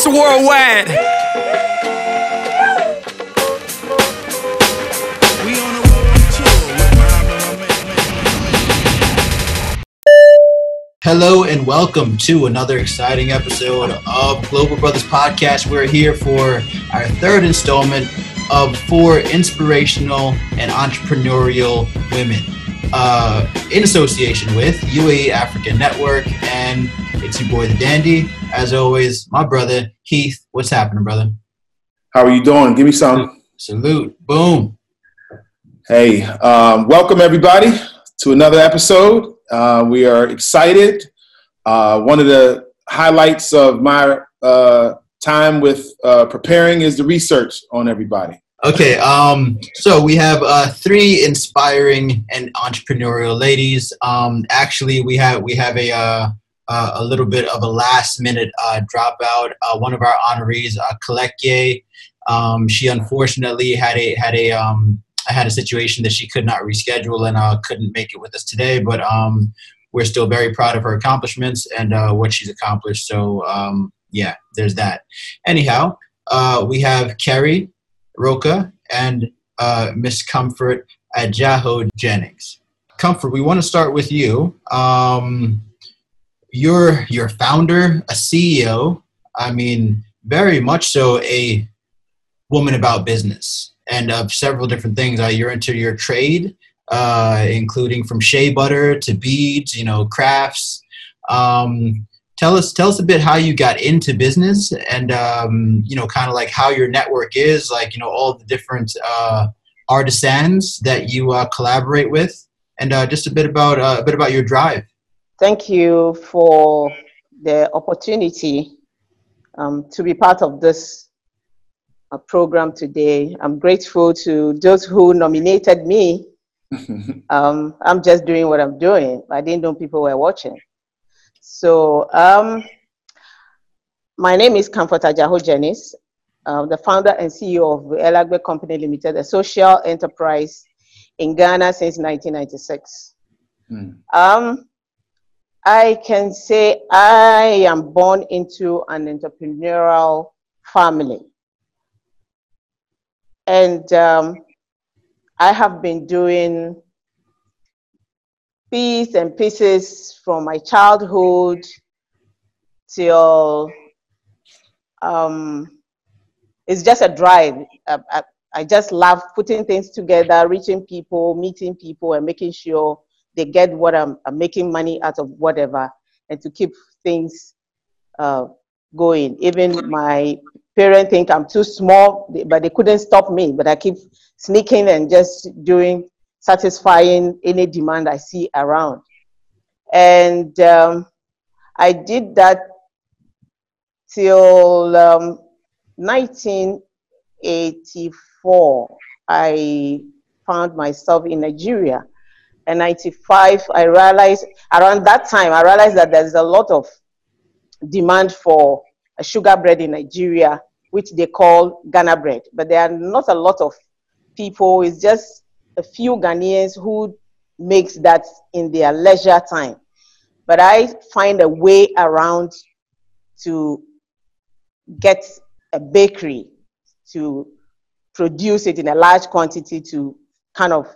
Mr. Worldwide. Hello and welcome to another exciting episode of Global Brothers Podcast. We're here for our third installment of four inspirational and entrepreneurial women uh, in association with UAE African Network. And it's your boy, the Dandy. As always, my brother, Keith. What's happening, brother? How are you doing? Give me some. Salute. Boom. Hey, um, welcome everybody to another episode. Uh, we are excited. Uh, one of the highlights of my uh, time with uh, preparing is the research on everybody. Okay, um, so we have uh, three inspiring and entrepreneurial ladies. Um, actually, we have we have a uh, uh, a little bit of a last minute uh, dropout. Uh, one of our honorees, uh, Kalekye, um, she unfortunately had a had a um, had a situation that she could not reschedule and uh, couldn't make it with us today. But um, we're still very proud of her accomplishments and uh, what she's accomplished. So um, yeah, there's that. Anyhow, uh, we have Kerry Roca and uh, Miss Comfort Ajaho Jennings. Comfort, we want to start with you. Um, you're you're founder, a CEO. I mean, very much so a woman about business and of several different things. Uh, you're into your trade, uh, including from shea butter to beads, you know, crafts. Um, tell us tell us a bit how you got into business and um, you know, kind of like how your network is, like you know, all the different uh, artisans that you uh, collaborate with, and uh, just a bit about uh, a bit about your drive. Thank you for the opportunity um, to be part of this uh, program today. I'm grateful to those who nominated me. um, I'm just doing what I'm doing. I didn't know people were watching. So, um, my name is Comfort Ajaho Jennings, uh, the founder and CEO of Elagbe Company Limited, a social enterprise in Ghana since 1996. Mm. Um, I can say I am born into an entrepreneurial family. And um, I have been doing bits and pieces from my childhood till um, it's just a drive. I, I, I just love putting things together, reaching people, meeting people, and making sure they get what I'm, I'm making money out of whatever and to keep things uh, going. Even my parents think I'm too small, but they couldn't stop me. But I keep sneaking and just doing, satisfying any demand I see around. And um, I did that till um, 1984. I found myself in Nigeria and 95, I realized around that time, I realized that there's a lot of demand for a sugar bread in Nigeria, which they call Ghana bread. But there are not a lot of people, it's just a few Ghanaians who makes that in their leisure time. But I find a way around to get a bakery to produce it in a large quantity to kind of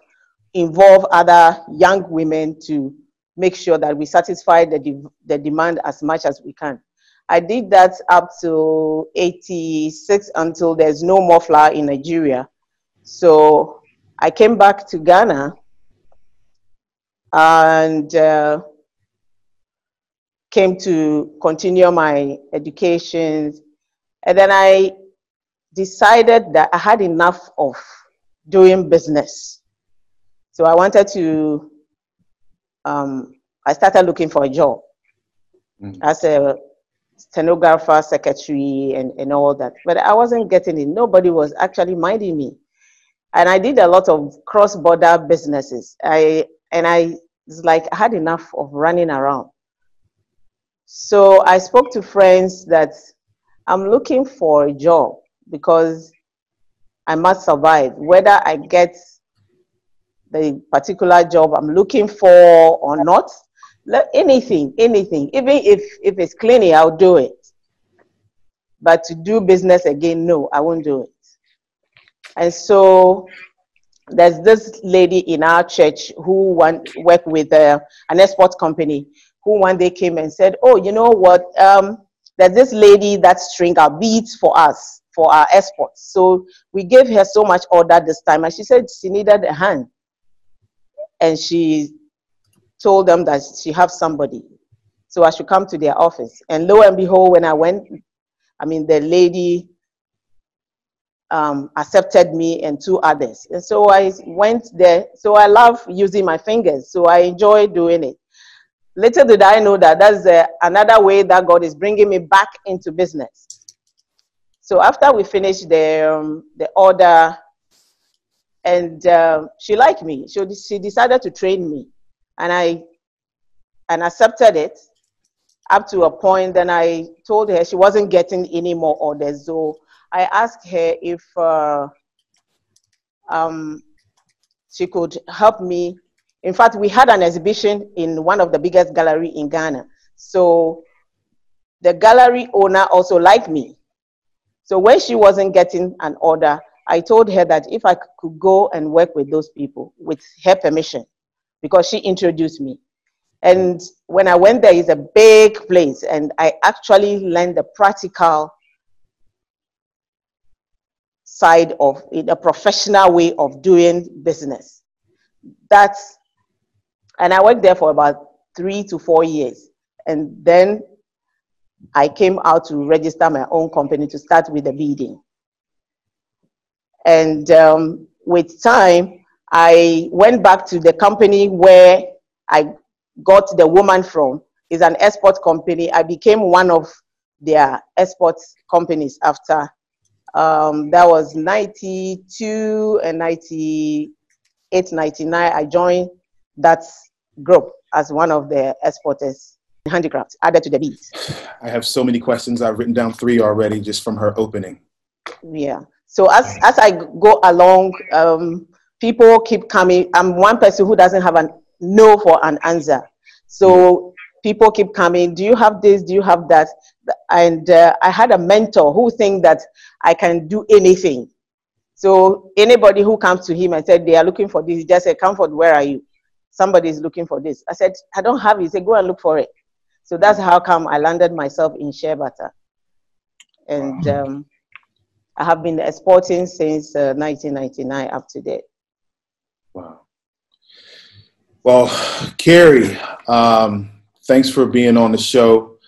involve other young women to make sure that we satisfy the, de- the demand as much as we can. I did that up to 86 until there's no more flour in Nigeria. So I came back to Ghana and uh, came to continue my education. And then I decided that I had enough of doing business. So I wanted to, um, I started looking for a job mm. as a stenographer, secretary, and, and all that. But I wasn't getting it. Nobody was actually minding me. And I did a lot of cross border businesses. I, and I was like, I had enough of running around. So I spoke to friends that I'm looking for a job because I must survive. Whether I get the particular job I'm looking for or not. Anything, anything. Even if, if it's cleaning, I'll do it. But to do business again, no, I won't do it. And so there's this lady in our church who want, work with uh, an export company who one day came and said, oh, you know what, um, there's this lady that string our beads for us, for our exports. So we gave her so much order this time and she said she needed a hand. And she told them that she have somebody. So I should come to their office. And lo and behold, when I went, I mean, the lady um, accepted me and two others. And so I went there. So I love using my fingers. So I enjoy doing it. Little did I know that that's uh, another way that God is bringing me back into business. So after we finished the, um, the order, and uh, she liked me, so she decided to train me. And I and accepted it up to a point. Then I told her she wasn't getting any more orders. So I asked her if uh, um, she could help me. In fact, we had an exhibition in one of the biggest gallery in Ghana. So the gallery owner also liked me. So when she wasn't getting an order, I told her that if I could go and work with those people with her permission, because she introduced me. And when I went there, it's a big place, and I actually learned the practical side of it, a professional way of doing business. That's, and I worked there for about three to four years. And then I came out to register my own company to start with the beading. And um, with time, I went back to the company where I got the woman from. It's an export company. I became one of their export companies after um, that was 92 and 98, 99. I joined that group as one of the exporters handicrafts added to the beats. I have so many questions. I've written down three already just from her opening. Yeah. So as, as I go along, um, people keep coming. I'm one person who doesn't have a no for an answer. So people keep coming. Do you have this? Do you have that? And uh, I had a mentor who think that I can do anything. So anybody who comes to him and said they are looking for this, he just said, Comfort, where are you? Somebody is looking for this. I said, I don't have it. He said, go and look for it. So that's how come I landed myself in shea butter. And um, I have been exporting since uh, 1999 up to date. Wow. Well, Carrie, um, thanks for being on the show.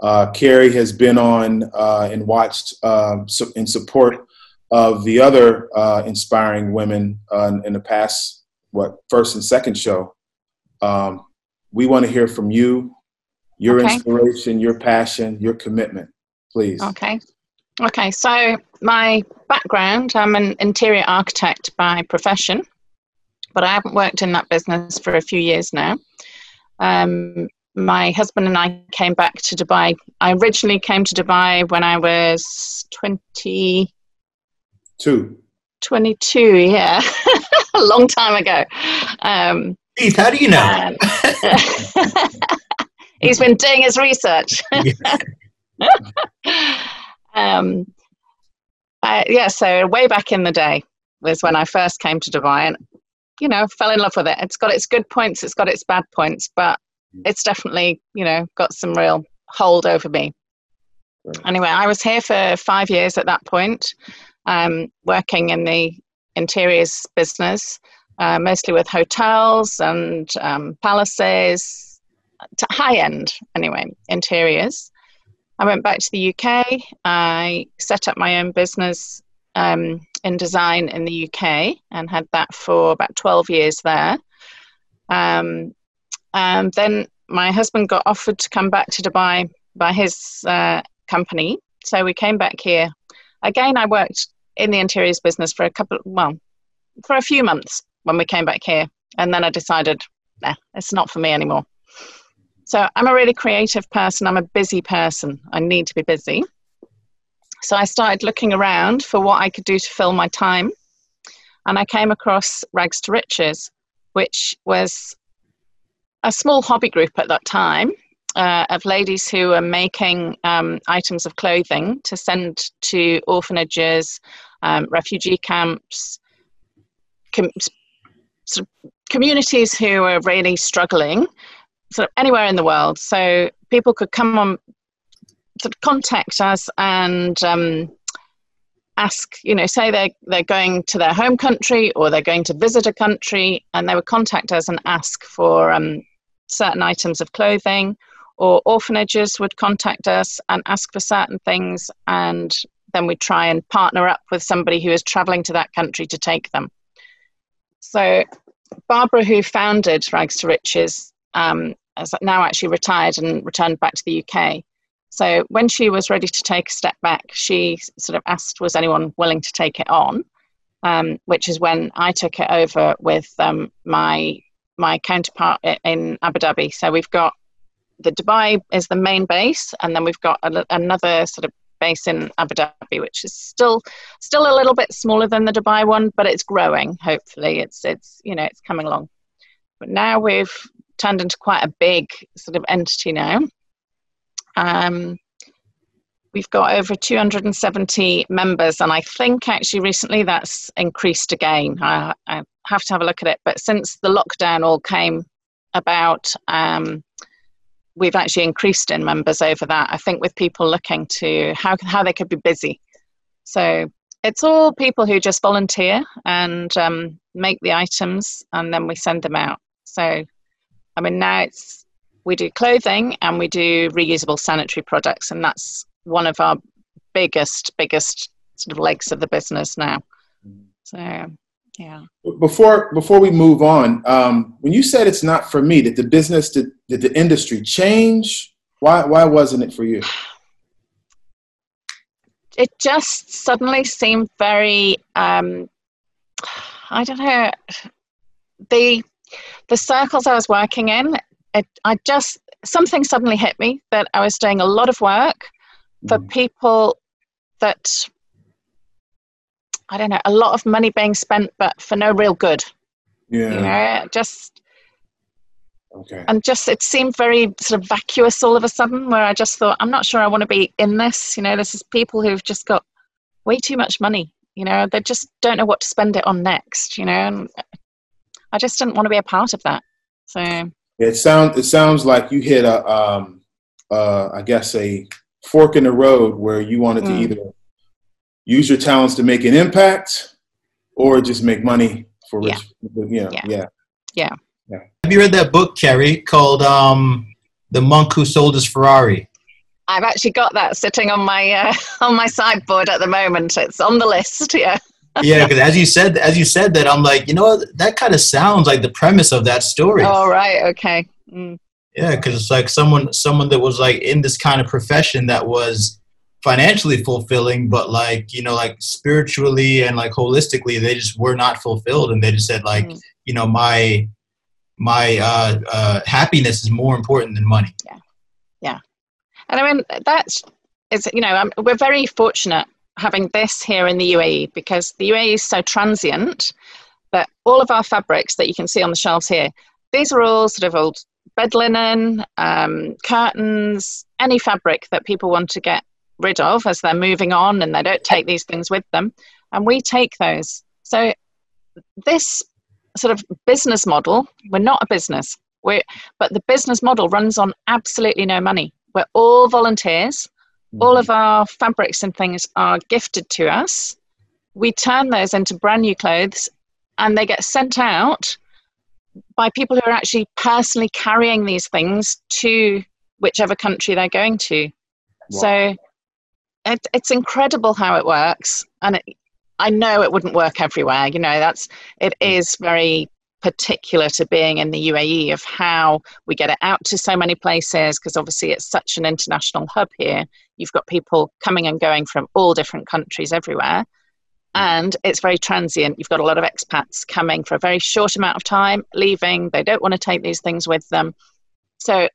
Uh, Carrie has been on uh, and watched um, so in support of the other uh, inspiring women uh, in the past, what, first and second show. Um, we want to hear from you, your okay. inspiration, your passion, your commitment, please. Okay. Okay, so my background, I'm an interior architect by profession, but I haven't worked in that business for a few years now. Um, my husband and I came back to Dubai. I originally came to Dubai when I was 20. Two. 22, yeah. a long time ago. Um, Keith, how do you know? Um, he's been doing his research. um, yeah, so way back in the day was when I first came to Dubai and, you know, fell in love with it. It's got its good points, it's got its bad points, but it's definitely you know got some real hold over me. Anyway i was here for five years at that point um, working in the interiors business uh, mostly with hotels and um, palaces high end anyway interiors i went back to the uk i set up my own business um, in design in the uk and had that for about 12 years there um, um, then my husband got offered to come back to Dubai by his uh, company, so we came back here. Again, I worked in the interiors business for a couple, well, for a few months when we came back here, and then I decided, nah, it's not for me anymore. So I'm a really creative person. I'm a busy person. I need to be busy. So I started looking around for what I could do to fill my time, and I came across Rags to Riches, which was a small hobby group at that time uh, of ladies who are making um, items of clothing to send to orphanages, um, refugee camps, com- sort of communities who are really struggling, sort of anywhere in the world. So people could come on, sort of contact us and um, ask, you know, say they're, they're going to their home country or they're going to visit a country, and they would contact us and ask for um, certain items of clothing, or orphanages would contact us and ask for certain things, and then we'd try and partner up with somebody who is traveling to that country to take them. So, Barbara, who founded Rags to Riches, um, has now actually retired and returned back to the UK. So when she was ready to take a step back, she sort of asked, was anyone willing to take it on? Um, which is when I took it over with um, my my counterpart in Abu Dhabi. So we've got the Dubai is the main base, and then we've got a, another sort of base in Abu Dhabi, which is still still a little bit smaller than the Dubai one, but it's growing. Hopefully, it's it's you know it's coming along. But now we've turned into quite a big sort of entity now. Um, we've got over 270 members, and I think actually recently that's increased again. I, I have to have a look at it, but since the lockdown all came about, um, we've actually increased in members over that. I think with people looking to how how they could be busy. So it's all people who just volunteer and um, make the items, and then we send them out. So, I mean, now it's we do clothing and we do reusable sanitary products, and that's one of our biggest, biggest sort of legs of the business now. So, yeah. Before before we move on, um, when you said it's not for me, did the business, did, did the industry change? Why why wasn't it for you? It just suddenly seemed very. Um, I don't know. The the circles I was working in it, I just something suddenly hit me that I was doing a lot of work for mm. people that I don't know, a lot of money being spent, but for no real good. Yeah. You know, just okay. And just it seemed very sort of vacuous all of a sudden, where I just thought, I'm not sure I want to be in this. You know, this is people who've just got way too much money. You know, they just don't know what to spend it on next. You know, and I just didn't want to be a part of that. So it sounds it sounds like you hit a um, uh, I guess a fork in the road where you wanted mm. to either use your talents to make an impact or just make money for rich yeah. You know, yeah. yeah. Yeah. Yeah. Have you read that book, Kerry, called um, "The Monk Who Sold His Ferrari"? I've actually got that sitting on my uh, on my sideboard at the moment. It's on the list. Yeah. Yeah, because as you said, as you said that, I'm like, you know, that kind of sounds like the premise of that story. Oh right, okay. Mm. Yeah, because it's like someone, someone that was like in this kind of profession that was financially fulfilling, but like you know, like spiritually and like holistically, they just were not fulfilled, and they just said like, mm. you know, my my uh, uh, happiness is more important than money. Yeah, yeah, and I mean that's is you know I'm, we're very fortunate having this here in the UAE because the UAE is so transient that all of our fabrics that you can see on the shelves here, these are all sort of old bed linen, um, curtains, any fabric that people want to get rid of as they're moving on and they don't take these things with them. And we take those. So this sort of business model, we're not a business. We're, but the business model runs on absolutely no money. We're all volunteers all of our fabrics and things are gifted to us. We turn those into brand new clothes and they get sent out by people who are actually personally carrying these things to whichever country they're going to. Wow. So it, it's incredible how it works. And it, I know it wouldn't work everywhere. You know, that's, it mm. very particular to being in the UAE of how we get it out to so many places because obviously it's such an international hub here. You've got people coming and going from all different countries everywhere. And it's very transient. You've got a lot of expats coming for a very short amount of time, leaving. They don't want to take these things with them. So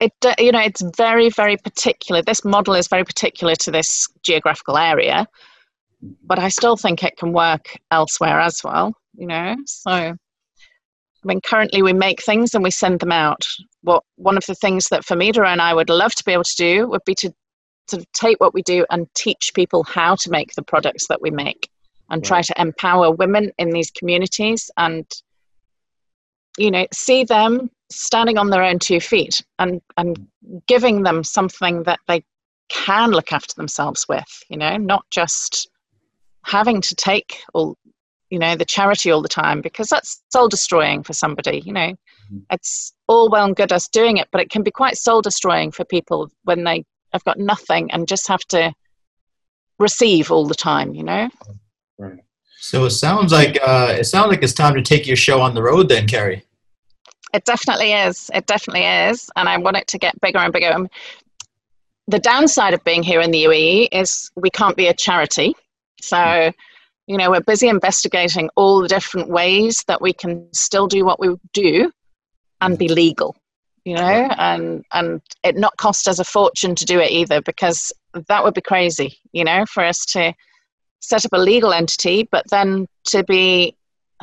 it you know it's very very particular this model is very particular to this geographical area but i still think it can work elsewhere as well you know so I mean, currently we make things and we send them out. What one of the things that Famida and I would love to be able to do would be to sort of take what we do and teach people how to make the products that we make and right. try to empower women in these communities and you know see them standing on their own two feet and and giving them something that they can look after themselves with you know not just having to take all you know the charity all the time because that's soul destroying for somebody you know. Mm-hmm. it's all well and good us doing it but it can be quite soul destroying for people when they have got nothing and just have to receive all the time you know? Right. So it sounds like uh, it sounds like it's time to take your show on the road then carrie. It definitely is. It definitely is and i want it to get bigger and bigger. Um, the downside of being here in the uae is we can't be a charity. So you know we're busy investigating all the different ways that we can still do what we do and be mm-hmm. legal you know and and it not cost us a fortune to do it either because that would be crazy you know for us to set up a legal entity but then to be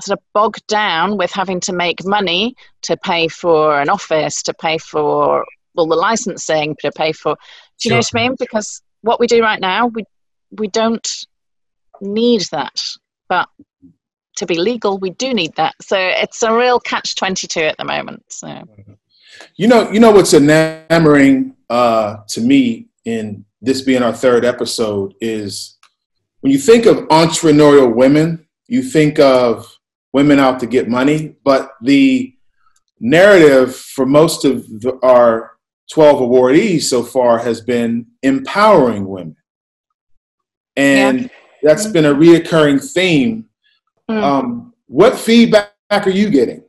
sort of bogged down with having to make money to pay for an office to pay for all the licensing to pay for do you sure. know what i mean? Because what we do right now we we don't need that. But to be legal, we do need that. So it's a real catch 22 at the moment. So. You know, you know what's enamoring uh, to me in this being our third episode is when you think of entrepreneurial women, you think of women out to get money, but the narrative for most of the, our 12 awardees so far has been empowering women. And yeah that's been a reoccurring theme. Mm. Um, what feedback are you getting?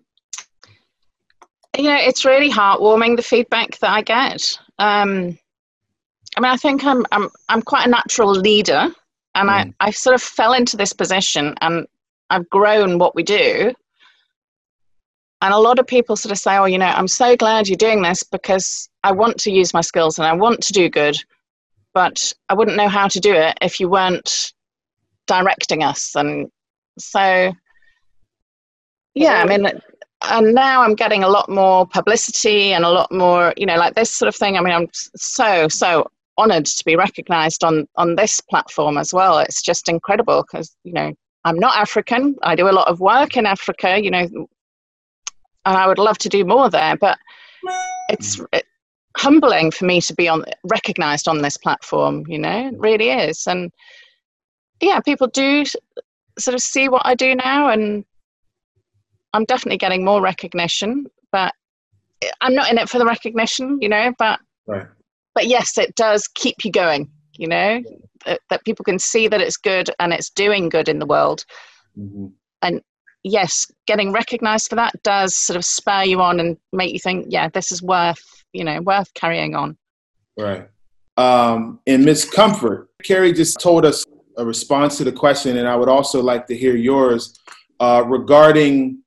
You know, it's really heartwarming the feedback that I get. Um, I mean, I think I'm I'm I'm quite a natural leader, and mm. I I sort of fell into this position, and I've grown what we do. And a lot of people sort of say, "Oh, you know, I'm so glad you're doing this because I want to use my skills and I want to do good, but I wouldn't know how to do it if you weren't directing us. And so yeah i mean and now i'm getting a lot more publicity and a lot more you know like this sort of thing. I mean i'm so so honored to be recognized on on this platform as well. It's just incredible because you know i'm not african. I do a lot of work in africa you know and i would love to do more there but it's mm. it, humbling for me to be on recognized on this platform you know? It really is. And yeah, people do sort of see what I do now, and I'm definitely getting more recognition. But I'm not in it for the recognition, you know. But right. but yes, it does keep you going. You know that, that, people can see that it's good and it's doing good in the world. Mm-hmm. And yes, getting recognized for that does sort of spur you on and make you think, yeah, this is worth you know worth carrying on. Right. Um, in Miss Comfort, Carrie just told us a response to the question, and I would also like to hear yours uh, regarding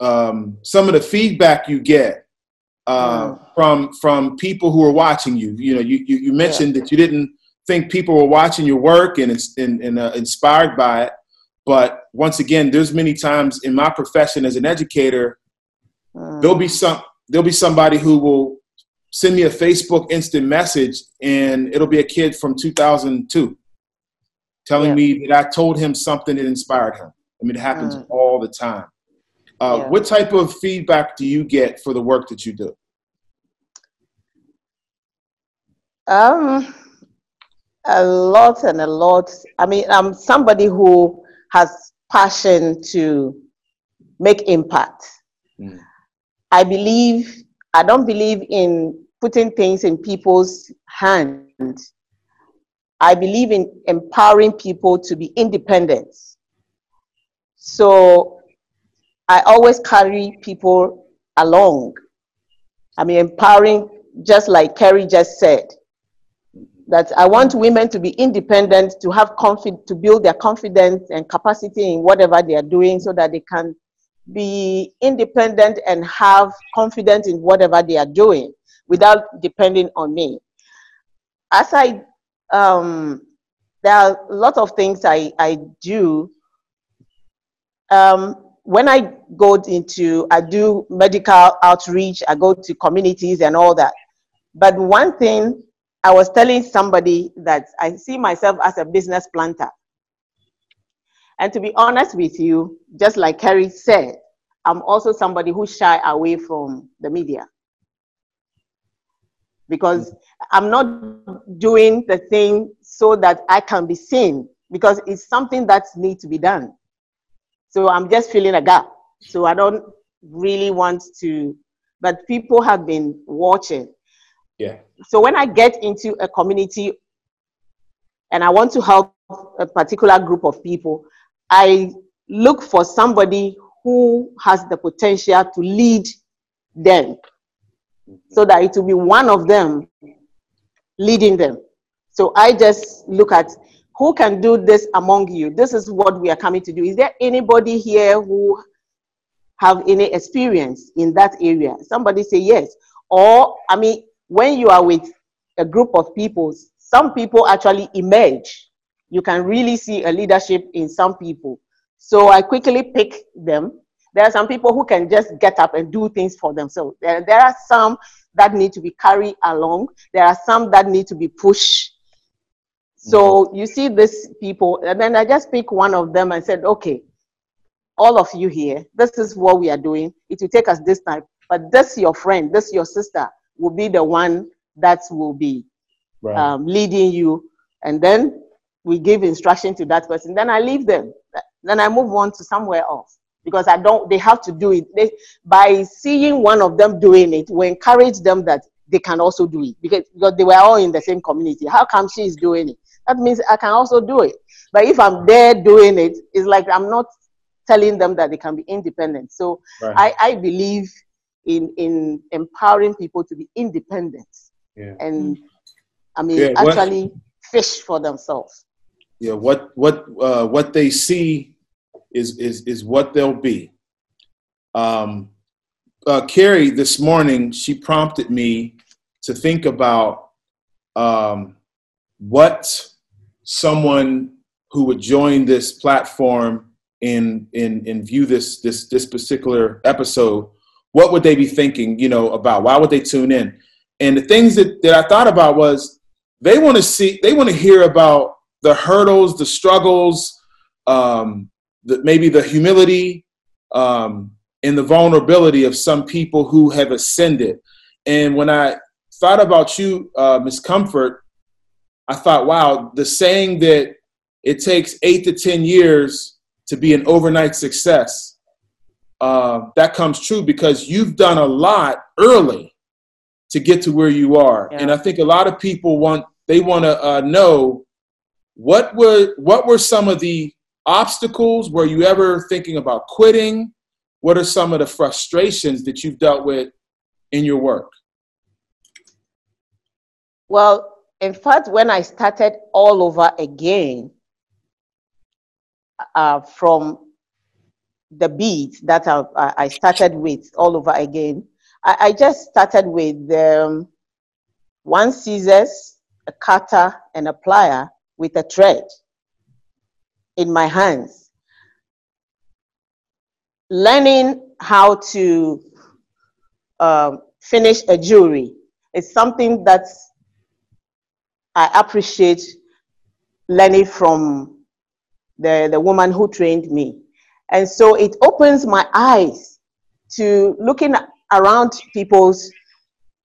um, some of the feedback you get uh, mm. from from people who are watching you. You know, you you, you mentioned yeah. that you didn't think people were watching your work and and, and uh, inspired by it, but once again, there's many times in my profession as an educator, mm. there'll be some there'll be somebody who will send me a Facebook instant message, and it'll be a kid from 2002 telling yeah. me that I told him something that inspired him. I mean, it happens mm. all the time. Uh, yeah. What type of feedback do you get for the work that you do? Um, a lot and a lot. I mean, I'm somebody who has passion to make impact. Mm. I believe. I don't believe in putting things in people's hands. I believe in empowering people to be independent. So I always carry people along. I mean, empowering, just like Kerry just said, that I want women to be independent, to have confidence, to build their confidence and capacity in whatever they are doing so that they can be independent and have confidence in whatever they are doing without depending on me. As I um, there are a lot of things I, I do. Um, when I go into, I do medical outreach, I go to communities and all that. But one thing I was telling somebody that I see myself as a business planter. And to be honest with you, just like Kerry said, I'm also somebody who shy away from the media because mm. I'm not doing the thing so that I can be seen because it's something that needs to be done. So I'm just filling a gap. So I don't really want to, but people have been watching. Yeah. So when I get into a community and I want to help a particular group of people, I look for somebody who has the potential to lead them so that it will be one of them leading them. So I just look at who can do this among you. This is what we are coming to do. Is there anybody here who have any experience in that area? Somebody say yes. Or, I mean, when you are with a group of people, some people actually emerge. You can really see a leadership in some people. So I quickly pick them there are some people who can just get up and do things for themselves. There, there are some that need to be carried along. There are some that need to be pushed. So mm-hmm. you see these people, and then I just pick one of them and said, okay, all of you here, this is what we are doing. It will take us this time, but this your friend, this your sister will be the one that will be right. um, leading you. And then we give instruction to that person. Then I leave them. Then I move on to somewhere else because I don't, they have to do it. They, by seeing one of them doing it, we encourage them that they can also do it because, because they were all in the same community. How come she is doing it? That means I can also do it. But if I'm there doing it, it's like I'm not telling them that they can be independent. So right. I, I believe in, in empowering people to be independent. Yeah. And I mean, yeah, actually fish for themselves. Yeah, what what uh, what they see is is is what they'll be. Um, uh, Carrie this morning she prompted me to think about um, what someone who would join this platform and and and view this this this particular episode what would they be thinking you know about why would they tune in and the things that, that i thought about was they want to see they want to hear about the hurdles the struggles um, the, maybe the humility um, and the vulnerability of some people who have ascended. And when I thought about you, uh, Miss Comfort, I thought, wow, the saying that it takes eight to 10 years to be an overnight success, uh, that comes true because you've done a lot early to get to where you are. Yeah. And I think a lot of people want, they want to uh, know what were, what were some of the obstacles? Were you ever thinking about quitting? What are some of the frustrations that you've dealt with in your work? Well, in fact, when I started all over again uh, from the beat that I, I, started with all over again, I, I just started with um, one scissors, a cutter, and a plier with a thread in my hands. Learning how to uh, finish a jewelry is something that I appreciate learning from the, the woman who trained me. And so it opens my eyes to looking around people's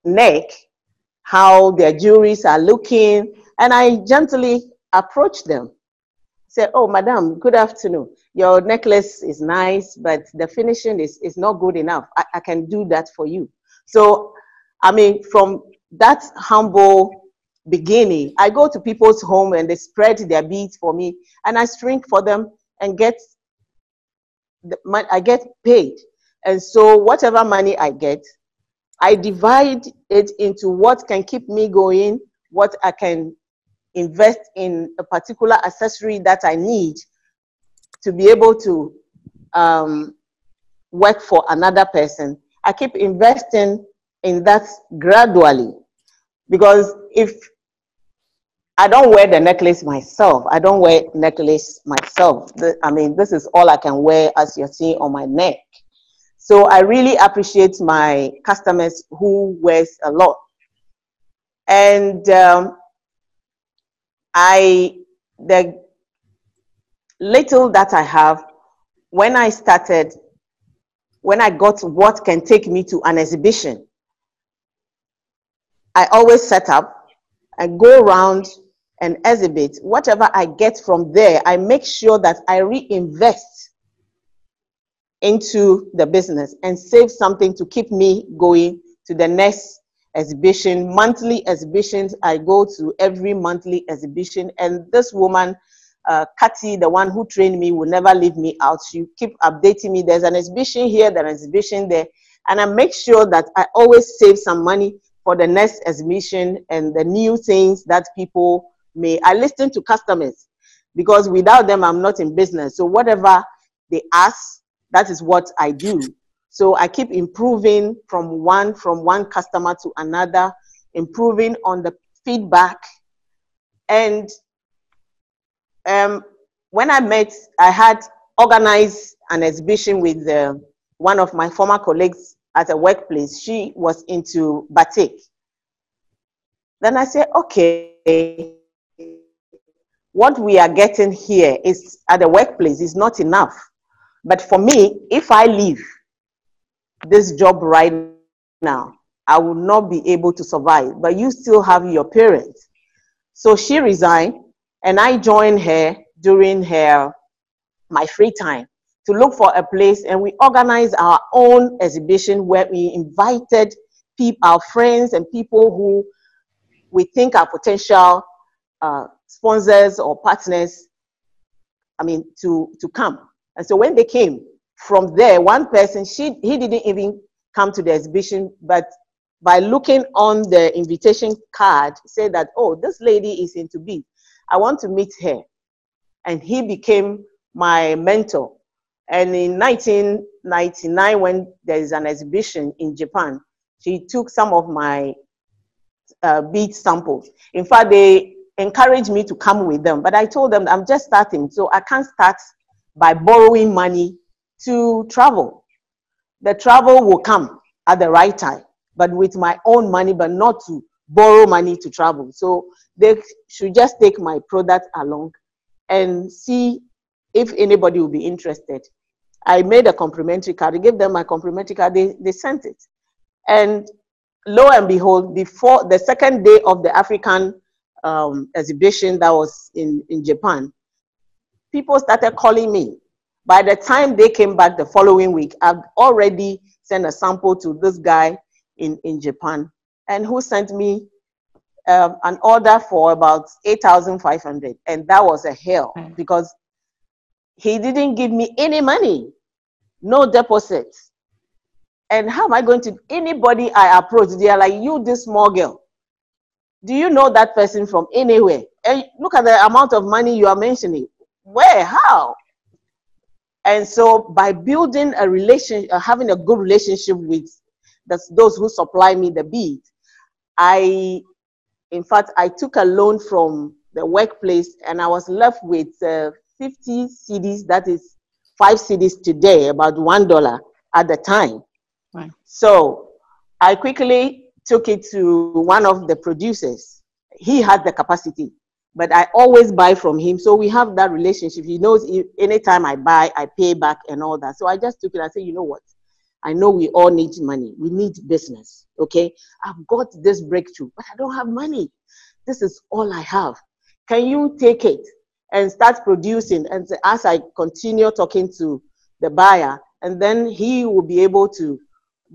neck, how their jewelries are looking, and I gently approach them say, oh, madam, good afternoon. Your necklace is nice, but the finishing is, is not good enough. I, I can do that for you. So, I mean, from that humble beginning, I go to people's home and they spread their beads for me and I string for them and get, the, I get paid. And so whatever money I get, I divide it into what can keep me going, what I can invest in a particular accessory that I need to be able to um, work for another person, I keep investing in that gradually. Because if I don't wear the necklace myself. I don't wear necklace myself. I mean, this is all I can wear as you're seeing on my neck. So I really appreciate my customers who wears a lot. And um, I, the little that I have, when I started, when I got what can take me to an exhibition, I always set up and go around and exhibit. Whatever I get from there, I make sure that I reinvest into the business and save something to keep me going to the next exhibition. Monthly exhibitions, I go to every monthly exhibition. And this woman, uh, Kati, the one who trained me, will never leave me out. She keep updating me. There's an exhibition here, there's an exhibition there. And I make sure that I always save some money for the next exhibition and the new things that people may. I listen to customers because without them, I'm not in business. So whatever they ask, that is what I do. So I keep improving from one from one customer to another, improving on the feedback. And um, when I met, I had organized an exhibition with uh, one of my former colleagues at a workplace. She was into batik. Then I said, okay, what we are getting here is at the workplace is not enough. But for me, if I leave this job right now, I will not be able to survive. But you still have your parents. So she resigned, and I joined her during her my free time to look for a place, and we organized our own exhibition where we invited people, our friends and people who we think are potential uh, sponsors or partners. I mean, to to come. And so when they came, from there, one person, she he didn't even come to the exhibition, but by looking on the invitation card, said that, oh, this lady is into beads. I want to meet her. And he became my mentor. And in 1999, when there is an exhibition in Japan, she took some of my uh, bead samples. In fact, they encouraged me to come with them, but I told them I'm just starting, so I can't start by borrowing money to travel. The travel will come at the right time, but with my own money, but not to borrow money to travel. So they should just take my product along and see if anybody will be interested. I made a complimentary card. I gave them my complimentary card. They, they sent it. And lo and behold, before the second day of the African um, exhibition that was in, in Japan, people started calling me. By the time they came back the following week, I've already sent a sample to this guy in, in Japan and who sent me um, an order for about 8,500. And that was a hell because he didn't give me any money, no deposit. And how am I going to, anybody I approach, they are like, you, this small girl. Do you know that person from anywhere? And look at the amount of money you are mentioning. Where? How? And so by building a relationship, uh, having a good relationship with the, those who supply me the bead, I, in fact, I took a loan from the workplace and I was left with uh, 50 cedis, that is five cedis today, about $1 at the time. Right. So I quickly took it to one of the producers. He had the capacity but I always buy from him. So we have that relationship. He knows anytime I buy, I pay back and all that. So I just took it. I said, you know what? I know we all need money. We need business. Okay. I've got this breakthrough, but I don't have money. This is all I have. Can you take it and start producing? And as I continue talking to the buyer, and then he will be able to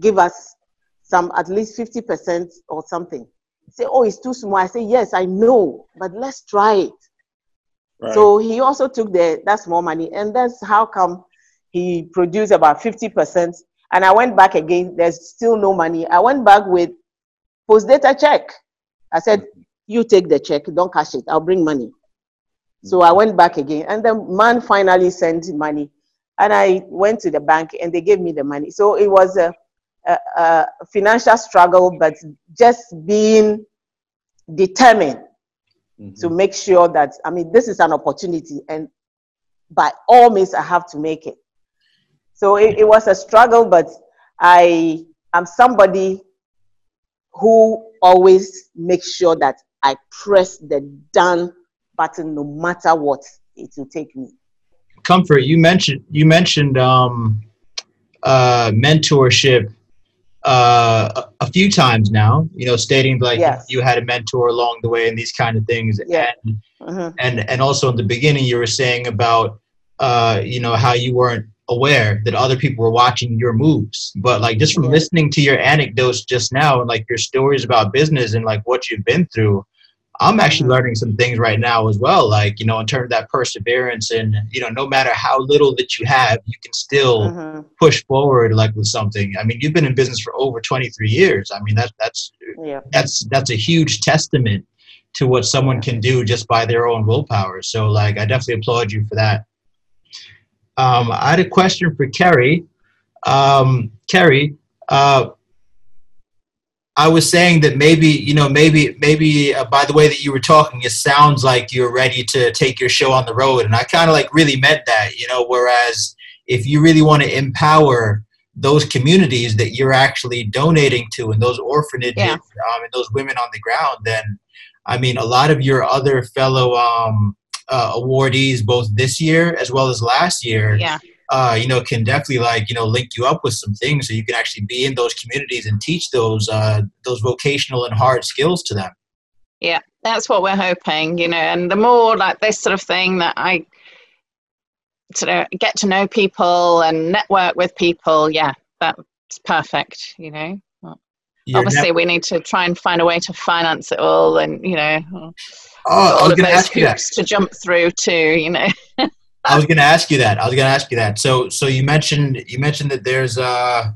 give us some at least 50% or something say, oh, it's too small. I say, yes, I know, but let's try it. Right. So he also took the that small money, and that's how come he produced about 50%. And I went back again, there's still no money. I went back with post data check. I said, you take the check, don't cash it, I'll bring money. So I went back again, and the man finally sent money. And I went to the bank, and they gave me the money. So it was a a, a financial struggle, but just being determined mm-hmm. to make sure that I mean this is an opportunity, and by all means I have to make it. So it, it was a struggle, but I am somebody who always makes sure that I press the done button no matter what it will take me. Comfort, you mentioned you mentioned um, uh, mentorship uh, a, few times now. You know, stating like yes. you had a mentor along the way and these kind of things. Yeah. And, mm-hmm. and and also in the beginning, you were saying about uh, you know how you weren't aware that other people were watching your moves. But like just from yeah. listening to your anecdotes just now and like your stories about business and like what you've been through, I'm actually mm-hmm. learning some things right now as well. Like, you know, in terms of that perseverance and, you know, no matter how little that you have, you can still mm-hmm. push forward like with something. I mean, you've been in business for over 23 years. I mean, that's, that's, yeah. that's, that's a huge testament to what someone can do just by their own willpower. So like, I definitely applaud you for that. Um, I had a question for Kerry. Um, Kerry, uh, I was saying that maybe you know maybe maybe uh, by the way that you were talking, it sounds like you're ready to take your show on the road, and I kind of like really meant that, you know. Whereas if you really want to empower those communities that you're actually donating to, and those orphanages, yeah. um, and those women on the ground, then I mean, a lot of your other fellow um, uh, awardees, both this year as well as last year, yeah uh, you know, can definitely like you know link you up with some things so you can actually be in those communities and teach those uh, those vocational and hard skills to them. Yeah, that's what we're hoping, you know. And the more like this sort of thing that I sort of get to know people and network with people, yeah, that's perfect, you know. Obviously, we need to try and find a way to finance it all, and you know, oh, all of those hoops to jump through too, you know. I was going to ask you that. I was going to ask you that. So, so you mentioned you mentioned that there's uh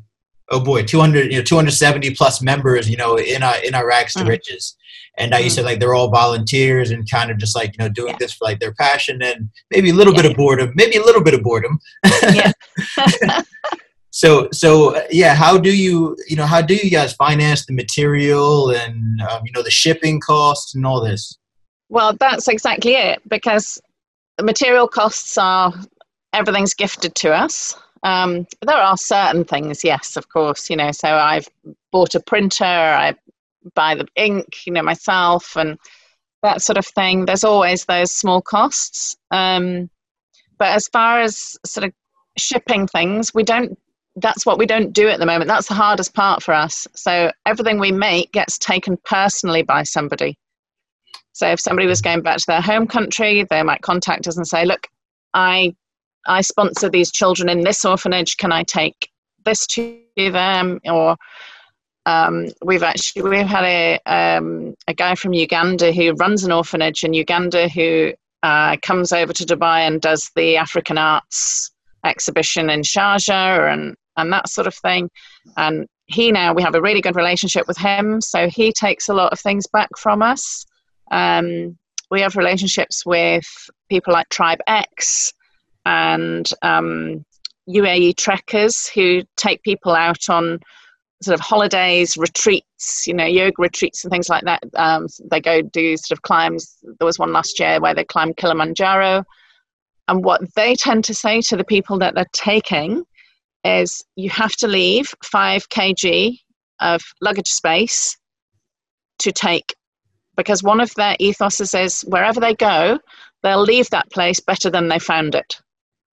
oh boy, 200 you know 270 plus members, you know, in our in our rags to mm. riches. And now mm. you said like they're all volunteers and kind of just like you know doing yeah. this for like their passion and maybe a little yeah. bit of boredom, maybe a little bit of boredom. Yeah. so so yeah, how do you you know how do you guys finance the material and um, you know the shipping costs and all this? Well, that's exactly it because material costs are everything's gifted to us. Um, there are certain things, yes, of course, you know. So I've bought a printer, I buy the ink, you know, myself, and that sort of thing. There's always those small costs. Um, but as far as sort of shipping things, we don't. That's what we don't do at the moment. That's the hardest part for us. So everything we make gets taken personally by somebody. So if somebody was going back to their home country, they might contact us and say, "Look, I I sponsor these children in this orphanage. Can I take this to them?" Or um, we've actually we've had a um, a guy from Uganda who runs an orphanage in Uganda who uh, comes over to Dubai and does the African arts exhibition in Sharjah and and that sort of thing. And he now we have a really good relationship with him, so he takes a lot of things back from us. Um, we have relationships with people like Tribe X and um, UAE trekkers who take people out on sort of holidays, retreats, you know, yoga retreats and things like that. Um, they go do sort of climbs. There was one last year where they climbed Kilimanjaro. And what they tend to say to the people that they're taking is you have to leave 5 kg of luggage space to take because one of their ethoses is wherever they go, they'll leave that place better than they found it.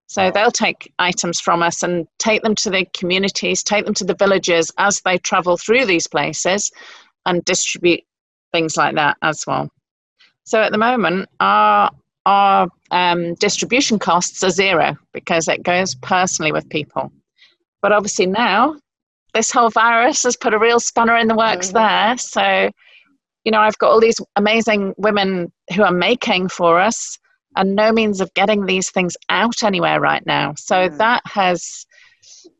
So they'll take items from us and take them to the communities, take them to the villages as they travel through these places and distribute things like that as well. So at the moment, our our um, distribution costs are zero because it goes personally with people. But obviously now, this whole virus has put a real spanner in the works mm-hmm. there. So you know, I've got all these amazing women who are making for us and no means of getting these things out anywhere right now. So mm. that has,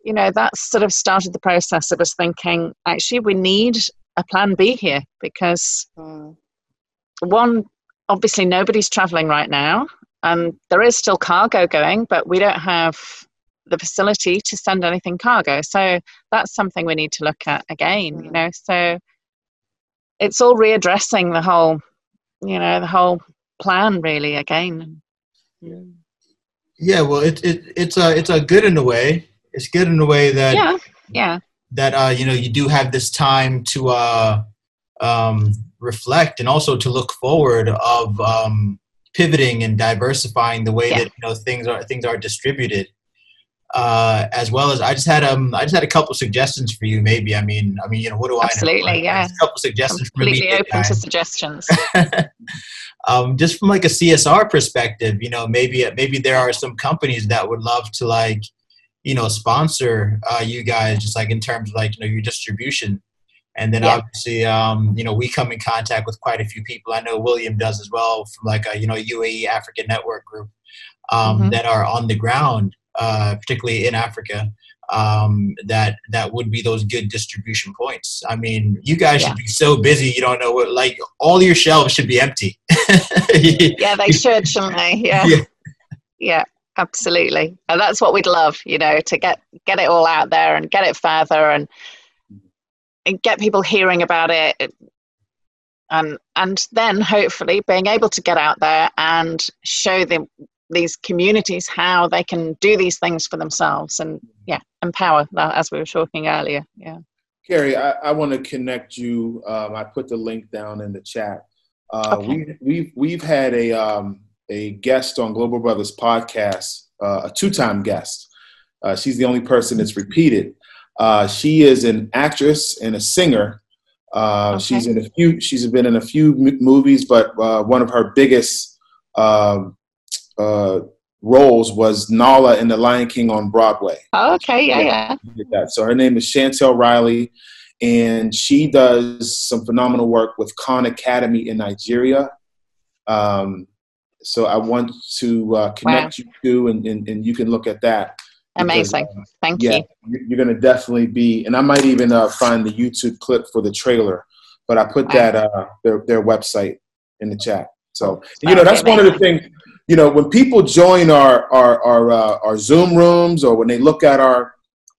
you know, that sort of started the process of us thinking, actually, we need a plan B here because mm. one, obviously, nobody's traveling right now. and there is still cargo going, but we don't have the facility to send anything cargo. So that's something we need to look at again, mm. you know. So it's all readdressing the whole you know the whole plan really again. Yeah, well, it, it it's a it's a good in a way. It's good in a way that yeah, yeah. That uh, you know, you do have this time to uh, um, reflect and also to look forward of um, pivoting and diversifying the way yeah. that you know things are things are distributed. Uh, as well as I just had um I just had a couple suggestions for you. Maybe I mean I mean you know what do Absolutely, I know? yeah. a couple suggestions Completely open guy. to suggestions. um, just from like a CSR perspective, you know maybe maybe there are some companies that would love to like you know sponsor uh, you guys just like in terms of like you know your distribution and then yeah. obviously, um, you know, we come in contact with quite a few people. I know William does as well from like a, you know, UAE African Network group um, mm-hmm. that are on the ground, uh, particularly in Africa. Um, that that would be those good distribution points. I mean, you guys yeah. should be so busy. You don't know what like all your shelves should be empty. yeah, they should, shouldn't they? Yeah. yeah. yeah absolutely and that's what we'd love you know to get get it all out there and get it further and and get people hearing about it and and then hopefully being able to get out there and show them these communities how they can do these things for themselves and yeah empower that as we were talking earlier yeah Kerry, I, I want to connect you. Um, I put the link down in the chat. Uh, okay. we, we've we've had a um, a guest on Global Brothers podcast, uh, a two time guest. Uh, she's the only person that's repeated. Uh, she is an actress and a singer. Uh, okay. She's in a few. She's been in a few m- movies, but uh, one of her biggest um, uh, roles was Nala in The Lion King on Broadway. Oh, okay, yeah, yeah. So her name is Chantel Riley, and she does some phenomenal work with Khan Academy in Nigeria. Um, so I want to uh, connect wow. you to, and, and, and you can look at that. Amazing. Because, uh, Thank yeah, you. You're going to definitely be, and I might even uh, find the YouTube clip for the trailer, but I put that uh, their their website in the chat. So you know that's one of the things. You know, when people join our our our, uh, our Zoom rooms or when they look at our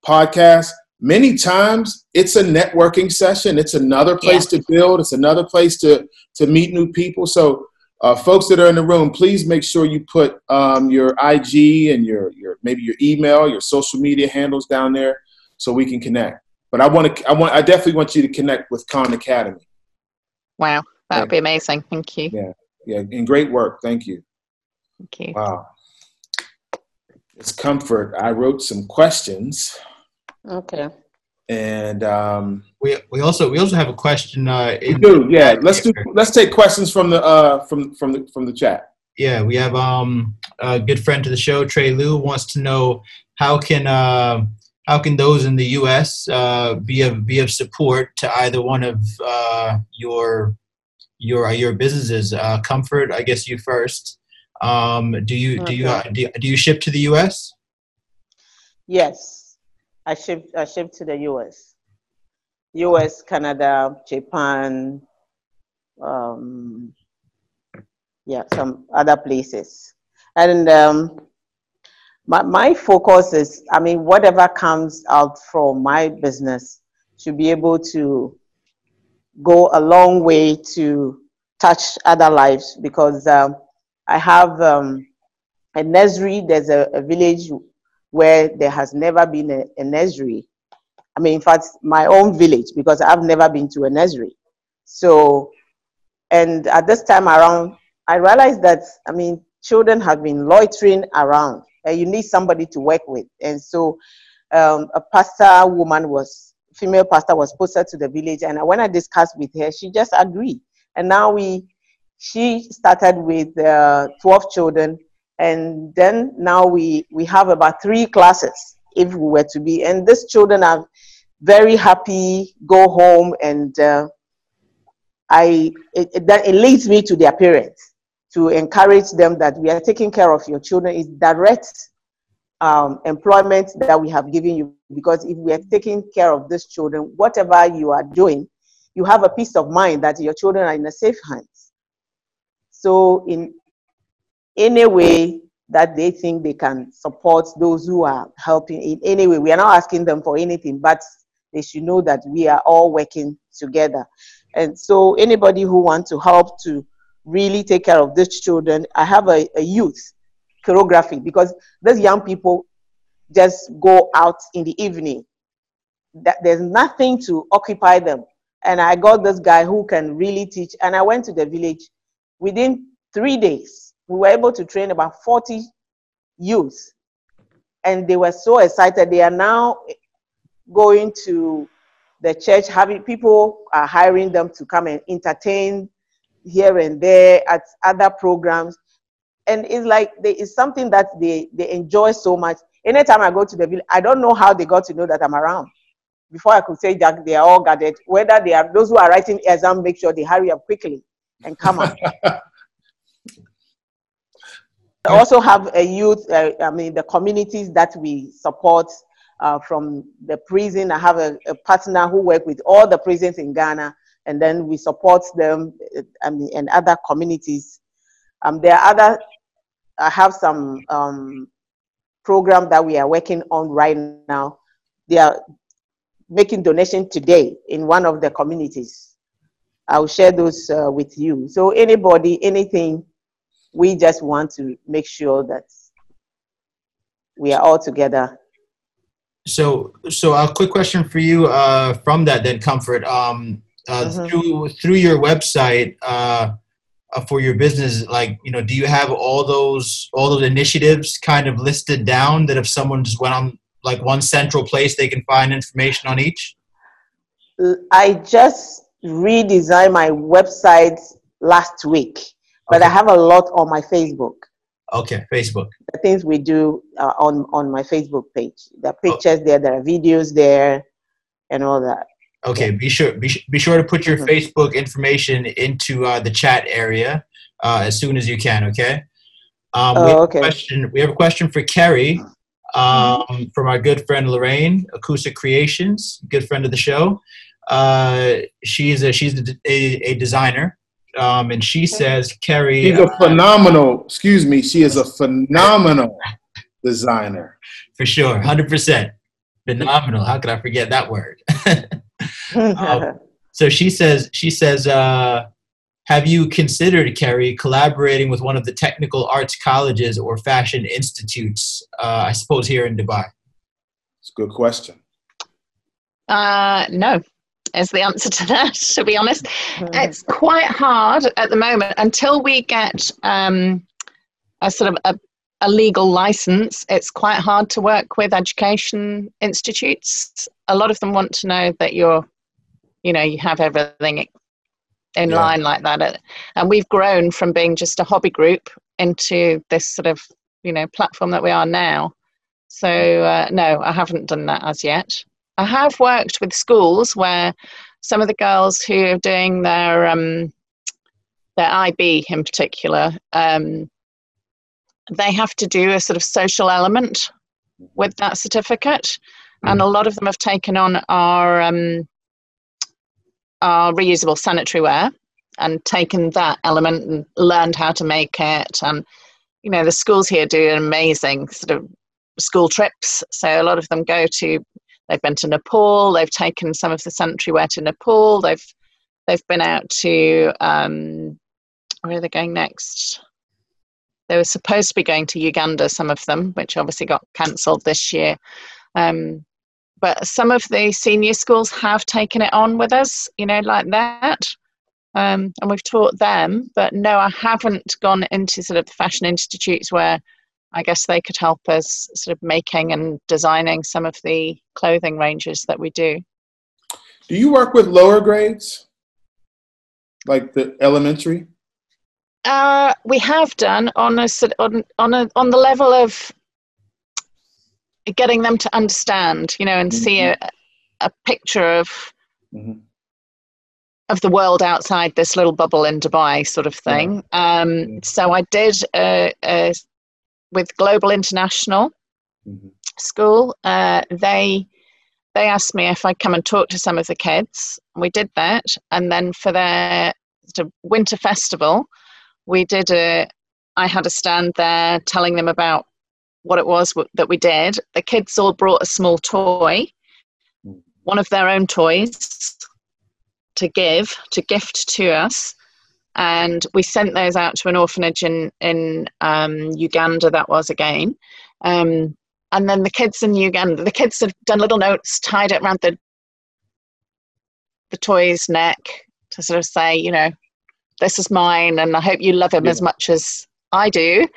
podcast, many times it's a networking session. It's another place yeah. to build. It's another place to to meet new people. So uh, folks that are in the room, please make sure you put um, your IG and your your maybe your email, your social media handles down there, so we can connect. But I want to, I want, I definitely want you to connect with Khan Academy. Wow, that would yeah. be amazing. Thank you. Yeah, yeah, and great work. Thank you. Thank you. Wow. It's comfort. I wrote some questions. Okay and um, we we also we also have a question. Uh, we do, yeah. Let's do. Let's take questions from the uh, from from the from the chat. Yeah, we have um, a good friend to the show, Trey Lou, wants to know how can uh, how can those in the U.S. Uh, be of be of support to either one of uh, your your your businesses. Uh, Comfort, I guess you first. Um, do you do you, uh, do you do you ship to the U.S.? Yes. I ship I ship to the US, US, Canada, Japan, um, yeah, some other places, and um, my my focus is I mean whatever comes out from my business to be able to go a long way to touch other lives because um, I have um, a nursery. There's a, a village where there has never been a, a nursery. I mean, in fact, my own village, because I've never been to a nursery. So, and at this time around, I realized that, I mean, children have been loitering around and you need somebody to work with. And so um, a pastor woman was, female pastor was posted to the village. And when I discussed with her, she just agreed. And now we, she started with uh, 12 children and then now we we have about three classes if we were to be. And these children are very happy go home and uh, i it, it, that it leads me to their parents to encourage them that we are taking care of your children. Is direct um, employment that we have given you because if we are taking care of these children whatever you are doing you have a peace of mind that your children are in a safe hands so in any way that they think they can support those who are helping in any way. We are not asking them for anything, but they should know that we are all working together. And so anybody who wants to help to really take care of these children. I have a, a youth choreography because these young people just go out in the evening. That there's nothing to occupy them. And I got this guy who can really teach. And I went to the village. Within three days, we were able to train about 40 youth. And they were so excited. They are now going to the church, having people are hiring them to come and entertain here and there at other programs. And it's like there is something that they, they enjoy so much. Anytime I go to the village, I don't know how they got to know that I'm around. Before I could say that they are all gathered, whether they are those who are writing exam, make sure they hurry up quickly and come out. I also have a youth, uh, I mean, the communities that we support uh, from the prison. I have a, a partner who work with all the prisons in Ghana, and then we support them uh, I mean, and other communities. Um, there are other, I have some um, program that we are working on right now. They are making donation today in one of the communities. I'll share those uh, with you. So anybody, anything, we just want to make sure that we are all together so, so a quick question for you uh, from that then, Comfort. Um, uh, mm-hmm. Through through your website uh, uh, for your business, like you know, do you have all those all those initiatives kind of listed down that if someone just went on like one central place, they can find information on each? I just redesigned my website last week, but okay. I have a lot on my Facebook. Okay, Facebook. The things we do uh, on on my Facebook page. The oh. pictures oh. there, there are videos there, and all that. Okay, be sure be, be sure to put your mm-hmm. Facebook information into uh, the chat area uh, as soon as you can. Okay. Um, oh, we have okay. A question, we have a question for Kerry um, mm-hmm. from our good friend Lorraine, Acoustic Creations, good friend of the show. Uh, she's a, she's a, a, a designer um, and she says, Kerry. She's a phenomenal, excuse me, she is a phenomenal designer. For sure, 100%. Phenomenal. How could I forget that word? um, so she says, she says, uh, have you considered, Kerry, collaborating with one of the technical arts colleges or fashion institutes, uh, I suppose, here in Dubai? It's a good question. Uh, no, is the answer to that, to be honest. Mm-hmm. It's quite hard at the moment until we get um, a sort of a, a, legal license. It's quite hard to work with education institutes. A lot of them want to know that you're, you know, you have everything in yeah. line like that. And we've grown from being just a hobby group into this sort of, you know, platform that we are now. So, uh, no, I haven't done that as yet. I have worked with schools where some of the girls who are doing their um, their IB in particular, um, they have to do a sort of social element with that certificate, mm. and a lot of them have taken on our um, our reusable sanitary ware and taken that element and learned how to make it. And you know the schools here do amazing sort of school trips. So a lot of them go to They've been to Nepal. They've taken some of the sanitary ware to Nepal. They've they've been out to um, where are they going next? They were supposed to be going to Uganda, some of them, which obviously got cancelled this year. Um, but some of the senior schools have taken it on with us, you know, like that. Um, and we've taught them. But no, I haven't gone into sort of the fashion institutes where I guess they could help us sort of making and designing some of the clothing ranges that we do. Do you work with lower grades, like the elementary? Uh, we have done on a on on a on the level of getting them to understand, you know, and mm-hmm. see a, a picture of mm-hmm. of the world outside this little bubble in Dubai, sort of thing. Um, so I did a, a with Global International mm-hmm. School, uh, they they asked me if I'd come and talk to some of the kids. We did that, and then for their winter festival, we did a. I had a stand there telling them about what it was that we did. The kids all brought a small toy, mm. one of their own toys, to give to gift to us and we sent those out to an orphanage in in um, Uganda. That was again, um, and then the kids in Uganda, the kids have done little notes, tied it around the the toy's neck to sort of say, you know, this is mine, and I hope you love him Yeah. as much as I do.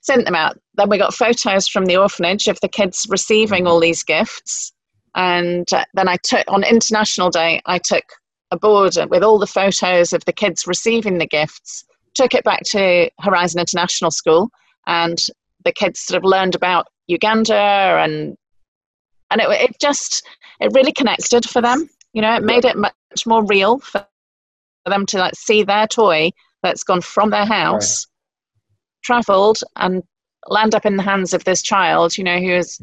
Sent them out. Then we got photos from the orphanage of the kids receiving all these gifts, and uh, then I took on International Day. I took a board with all the photos of the kids receiving the gifts, took it back to Horizon International School, and the kids sort of learned about Uganda and and it, it just it really connected for them. You know, it made it much more real for them to like see their toy that's gone from their house, travelled and land up in the hands of this child. You know, who is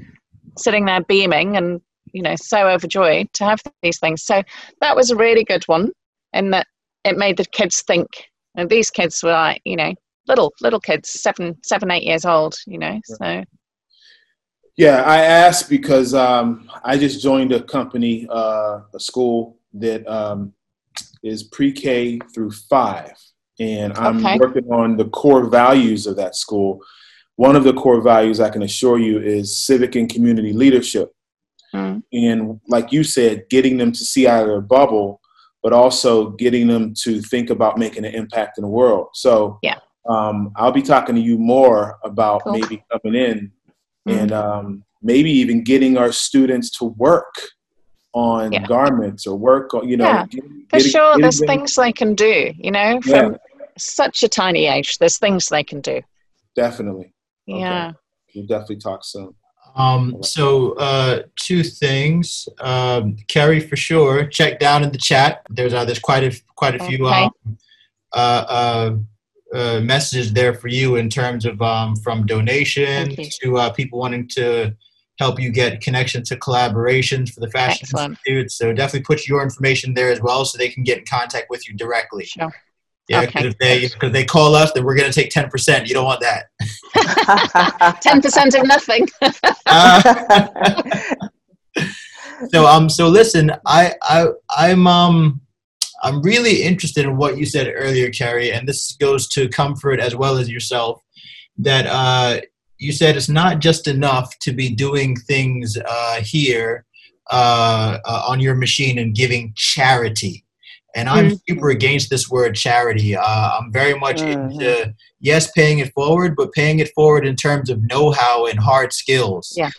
sitting there beaming and you know so overjoyed to have these things. So that was a really good one, in that it made the kids think. And these kids were like, you know, little little kids, seven, seven, eight years old. You know, so Yeah, I asked because um, I just joined a company, uh, a school that um, is pre-K through five, and I'm Okay. working on the core values of that school. One of the core values I can assure you is civic and community leadership, and like you said, getting them to see out of their bubble, but also getting them to think about making an impact in the world. So, Yeah. um, I'll be talking to you more about Cool. maybe coming in Mm. and um, maybe even getting our students to work on Yeah. garments or work on you know Yeah, getting- for getting- sure, getting there's them- things they can do. You know, Yeah. from such a tiny age, there's things they can do. definitely Okay. Yeah. we'll definitely talk soon Um, so uh, two things, um, Kerry, for sure. Check down in the chat. There's uh, there's quite a quite a few Okay. um, uh, uh, uh, messages there for you in terms of um, from donations to uh, people wanting to help you get connections to collaborations for the Fashion Excellent. Institute. So definitely put your information there as well, so they can get in contact with you directly. Sure. Yeah, Okay. because if they because they call us, then we're gonna take ten percent. You don't want that. Ten percent of nothing. Uh, so um so listen i i i'm um i'm really interested in what you said earlier kerry and this goes to comfort as well as yourself that uh you said it's not just enough to be doing things uh here uh, uh on your machine and giving charity and i'm Mhm. super against this word charity uh, i'm very much Mhm. into yes paying it forward but paying it forward in terms of know-how and hard skills Yeah.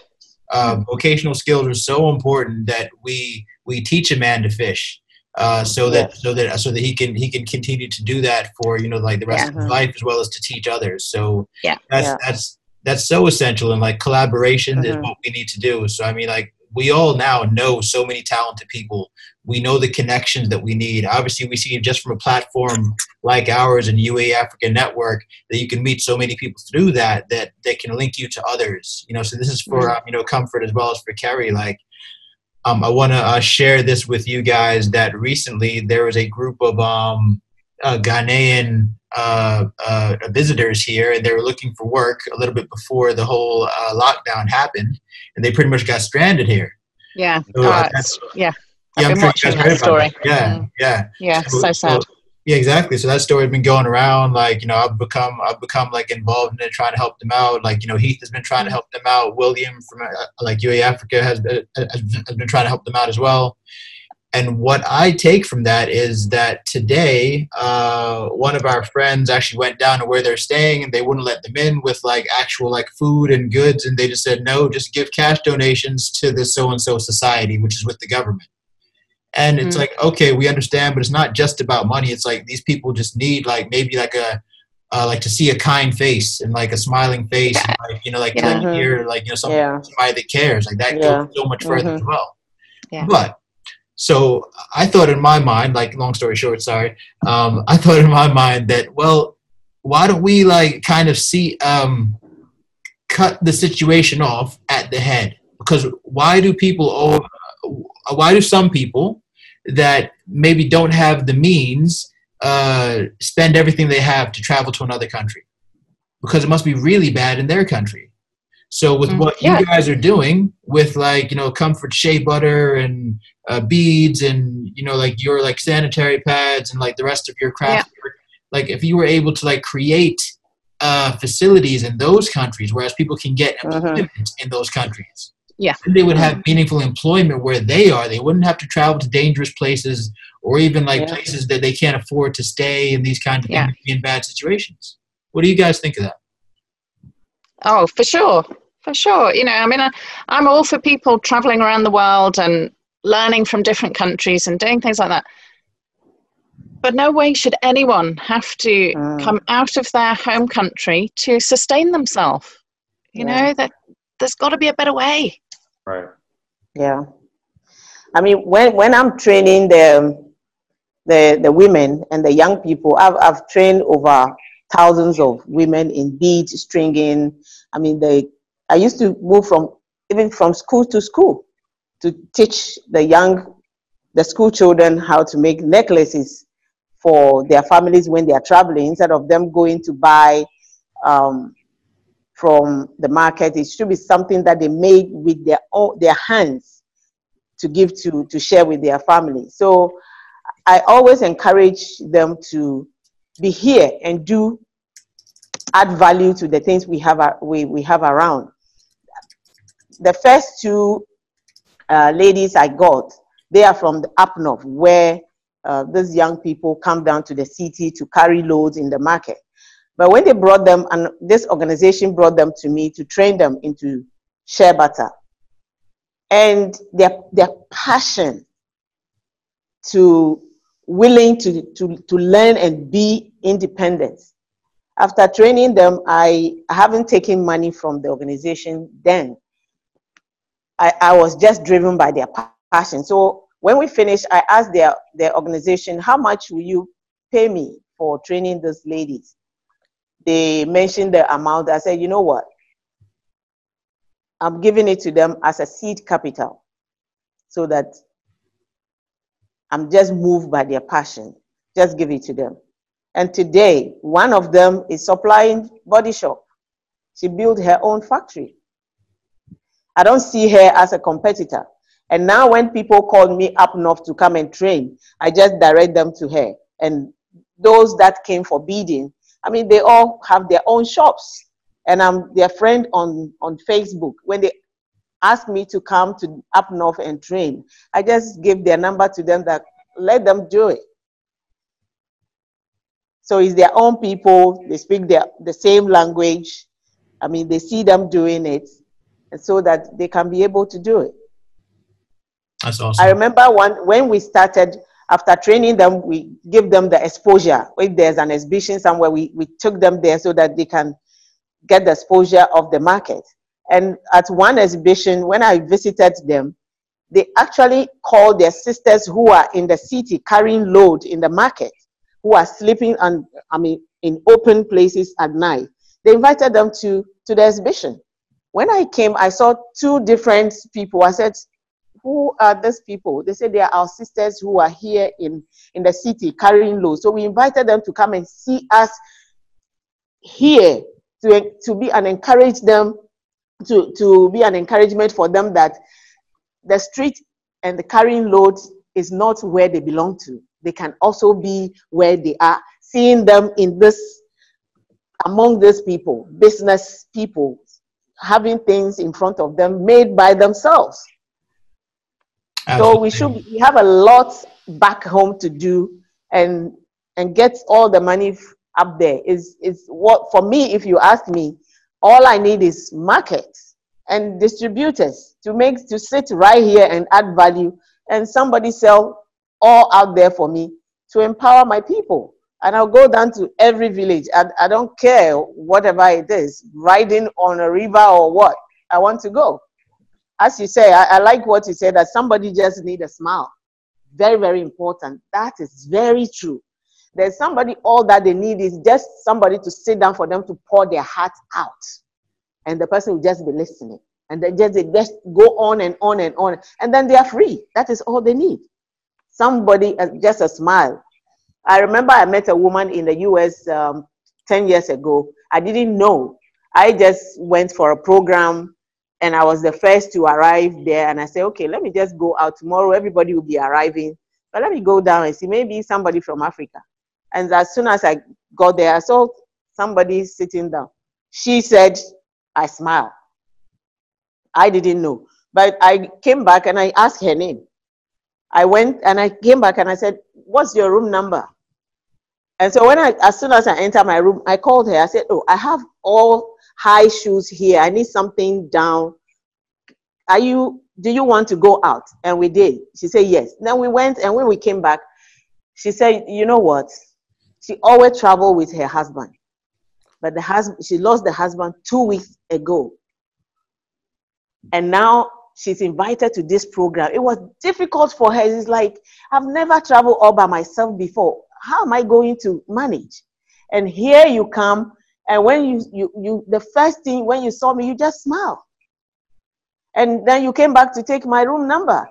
uh, vocational skills are so important that we we teach a man to fish uh, so that Yes. so that so that he can he can continue to do that for you know like the rest Yeah. of his life as well as to teach others so Yeah. that's Yeah. that's that's so essential and like collaboration is Mhm. what we need to do so i mean like we all now know so many talented people. We know the connections that we need. Obviously we see just from a platform like ours and ua africa network that you can meet so many people through that that they can link you to others. You know so this is for um, you know comfort as well as for kerry. Like um, i want to uh, share this with you guys that recently there was a group of um, uh, ghanaian uh, uh, visitors here and they were looking for work a little bit before the whole uh, lockdown happened and they pretty much got stranded here Yeah. So, Oh, uh, it's- yeah. yeah, I've been watching that story. Yeah, Mm. yeah. Yeah. So sad. yeah, exactly. So that story's been going around. Like, you know, I've become, I've become like involved in it, trying to help them out. Like, you know, Heath has been trying to help them out. William from uh, like UA Africa has been, has been trying to help them out as well. And what I take from that is that today, uh, one of our friends actually went down to where they're staying, and they wouldn't let them in with like actual like food and goods, and they just said no, just give cash donations to the so and so society, which is with the government. And it's Mm. like, okay, we understand, but it's not just about money. It's like these people just need like maybe like a uh, like to see a kind face and like a smiling face, and, like you know, like to Yeah. like, hear like you know something Yeah. somebody that cares. Like that Yeah. goes so much further Mhm. as well. Yeah. But so I thought in my mind, like long story short, sorry, um, I thought in my mind that well, why don't we like kind of see um, cut the situation off at the head? Because why do people owe, why do some people that maybe don't have the means uh, spend everything they have to travel to another country? Because it must be really bad in their country. So with Mm, what yeah. you guys are doing with like you know comfort shea butter and uh, beads and you know like your like sanitary pads and like the rest of your craft work, like if you were able to like create uh, facilities in those countries, whereas people can get Mhm. employment in those countries. Yeah. Then they would have meaningful employment where they are. They wouldn't have to travel to dangerous places or even like Yeah. places that they can't afford to stay in these kinds of Yeah. in bad situations. What do you guys think of that? Oh, for sure. For sure. You know, I mean, I, I'm all for people traveling around the world and learning from different countries and doing things like that. But no way should anyone have to Mm. come out of their home country to sustain themselves. You Yeah. know, that there's got to be a better way. Right. Yeah. I mean, when, when I'm training the, the, the women and the young people, I've, I've trained over thousands of women in bead stringing. I mean, they, I used to move from, even from school to school to teach the young, the school children how to make necklaces for their families when they are traveling instead of them going to buy um, from the market. It should be something that they made with their own their hands to give to to share with their family. So I always encourage them to be here and do add value to the things we have we, we have around. The first two uh, ladies I got, they are from the up north where uh, these young people come down to the city to carry loads in the market. But when they brought them, and this organization brought them to me to train them into shea butter, and their their passion to willing to, to, to learn and be independent. After training them, I haven't taken money from the organization then. I, I was just driven by their passion. So when we finished, I asked their, their organization, how much will you pay me for training these ladies? They mentioned the amount. I said, you know what? I'm giving it to them as a seed capital so that I'm just moved by their passion. Just give it to them. And today, one of them is supplying body shop. She built her own factory. I don't see her as a competitor. And now when people call me up north to come and train, I just direct them to her. And those that came for bidding, I mean, they all have their own shops. And I'm their friend on, on Facebook. When they ask me to come to up north and train, I just give their number to them that let them do it. So it's their own people, they speak their, the same language. I mean, they see them doing it, so that they can be able to do it. That's awesome. I remember one when we started after training them, we give them the exposure. If there's an exhibition somewhere, we, we took them there so that they can get the exposure of the market. And at one exhibition, when I visited them, they actually called their sisters who are in the city carrying load in the market, who are sleeping on, I mean, in open places at night. They invited them to, to the exhibition. When I came, I saw two different people. I said, who are these people? They said they are our sisters who are here in, in the city carrying loads. So we invited them to come and see us here to, to be and encourage them, to, to be an encouragement for them that the street and the carrying loads is not where they belong to. They can also be where they are. Seeing them in this, among these people, business people, having things in front of them made by themselves. So we should we have a lot back home to do and and get all the money up there. Is is what for me if you ask me all I need is markets and distributors to make to sit right here and add value and somebody sell all out there for me to empower my people and I'll go down to every village I, I don't care whatever it is riding on a river or what I want to go as you say, I, I like what you said that somebody just need a smile. Very, very important. That is very true. There's somebody, all that they need is just somebody to sit down for them to pour their heart out. And the person will just be listening. And they just, they just go on and on and on. And then they are free. That is all they need. Somebody, uh, just a smile. I remember I met a woman in the US um, 10 years ago. I didn't know. I just went for a program and I was the first to arrive there. And I said, okay, let me just go out tomorrow. Everybody will be arriving, but let me go down and see maybe somebody from Africa. And as soon as I got there, I saw somebody sitting down. She said, I smiled. I didn't know. But I came back and I asked her name. I went and I came back and I said, What's your room number? And so when I, as soon as I enter my room, I called her. I said, "Oh, I have all high shoes here. I need something down. Are you? Do you want to go out?" And we did. She said yes. Then we went, and when we came back, she said, "You know what? She always traveled with her husband, but the husband she lost the husband two weeks ago, and now she's invited to this program. It was difficult for her. It's like I've never traveled all by myself before how am I going to manage? And here you come, and when you, you, you the first thing when you saw me, you just smiled. And then you came back to take my room number.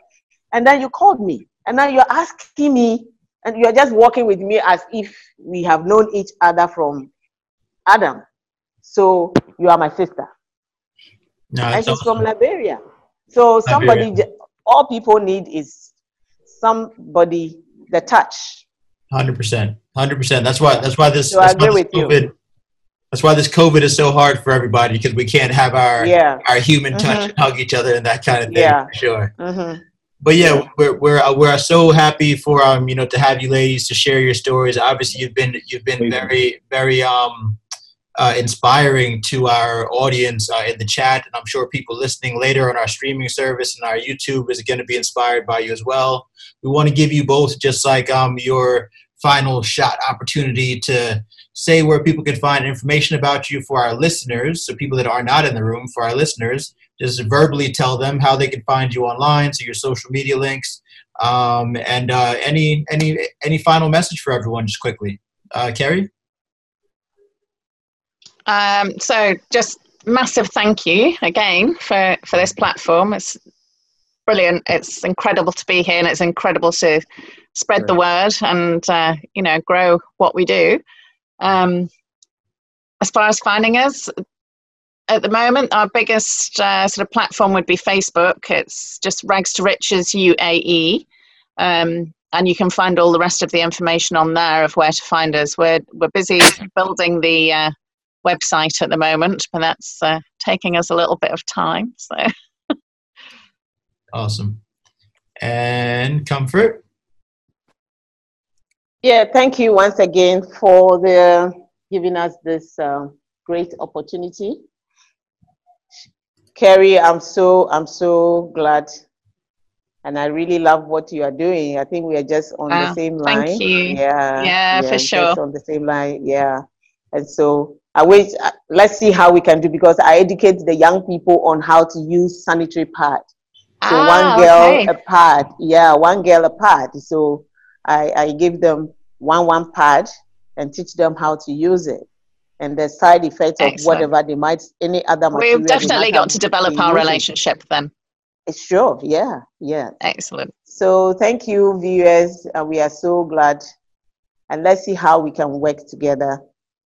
And then you called me. And now you're asking me, and you're just walking with me as if we have known each other from Adam. So you are my sister. No, and she's awesome. from Liberia. So somebody, Liberia. all people need is somebody, the touch Hundred percent, hundred percent. That's why. That's why this. So that's I agree with COVID, you. That's why this COVID is so hard for everybody because we can't have our yeah. our human touch mm-hmm. and hug each other and that kind of thing. Yeah, for sure. Mm-hmm. But yeah, yeah, we're we're uh, we're so happy for um you know to have you ladies to share your stories. Obviously, you've been you've been very very um uh, inspiring to our audience uh, in the chat, and I'm sure people listening later on our streaming service and our YouTube is going to be inspired by you as well. We want to give you both just like um your final shot opportunity to say where people can find information about you for our listeners. So people that are not in the room, for our listeners, just verbally tell them how they can find you online. So your social media links, um, and uh, any any any final message for everyone, just quickly, uh, Kerry. Um, so just massive thank you again for for this platform. It's brilliant. It's incredible to be here, and it's incredible to spread the word and uh, you know grow what we do. Um, as far as finding us, at the moment, our biggest uh, sort of platform would be Facebook. It's just Rags to Riches UAE, um, and you can find all the rest of the information on there of where to find us. We're we're busy building the uh, website at the moment, but that's uh, taking us a little bit of time. So. awesome. And comfort. Yeah, thank you once again for the giving us this uh, great opportunity. Kerry, I'm so I'm so glad, and I really love what you are doing. I think we are just on the same line. Thank you. Yeah, yeah, yeah for sure. on the same line. Yeah, and so I wait. Uh, let's see how we can do because I educate the young people on how to use sanitary pad. So ah, one girl okay. a pad. Yeah, one girl a pad. So I, I give them one one pad and teach them how to use it. And the side effects Excellent. of whatever they might any other we've definitely got to develop our relationship then. It's sure yeah yeah. Excellent. So thank you viewers. Uh, we are so glad. And let's see how we can work together.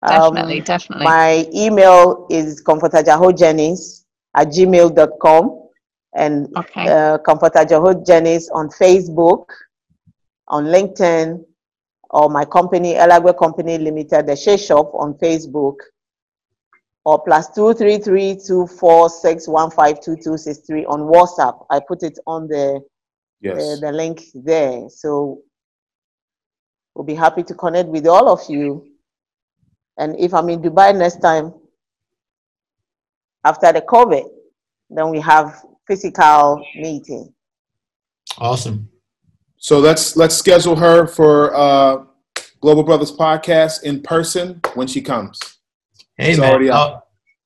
Definitely um, definitely. my email is comfortajahojennings at gmail.com and okay. uh, comfortajahojennings on facebook on LinkedIn, or my company, Elagwe Company Limited, the Shea Shop on Facebook, or plus two three three two four six one five two two six three on WhatsApp. I put it on the yes. the, the link there. So we'll be happy to connect with all of you. And if I'm in Dubai next time, after the COVID, then we have physical meeting. Awesome. So let's let's schedule her for uh, Global Brothers podcast in person when she comes. Hey it's man,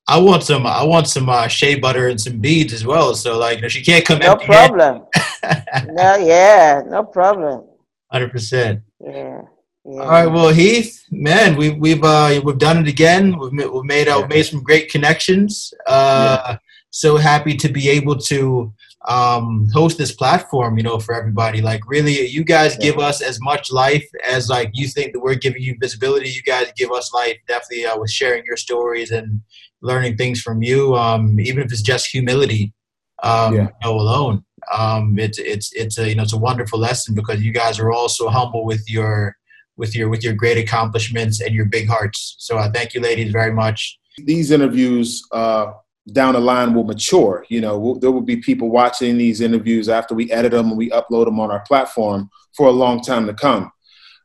I want some. I want some uh, shea butter and some beads as well. So like, you know, she can't come. No problem. no, yeah, no problem. Hundred percent. Yeah. Yeah. All right, well, Heath, man, we, we've uh, we've done it again. We've made, we've made, uh, made some great connections. Uh, yeah. So happy to be able to um, host this platform, you know, for everybody. Like, really, you guys give us as much life as like you think that we're giving you visibility. You guys give us life, definitely uh, with sharing your stories and learning things from you. Um, even if it's just humility, um, yeah. you know, alone. Um, it's it's it's a you know it's a wonderful lesson because you guys are all so humble with your with your with your great accomplishments and your big hearts. So uh, thank you, ladies, very much. These interviews uh, down the line will mature. You know, we'll, there will be people watching these interviews after we edit them and we upload them on our platform for a long time to come.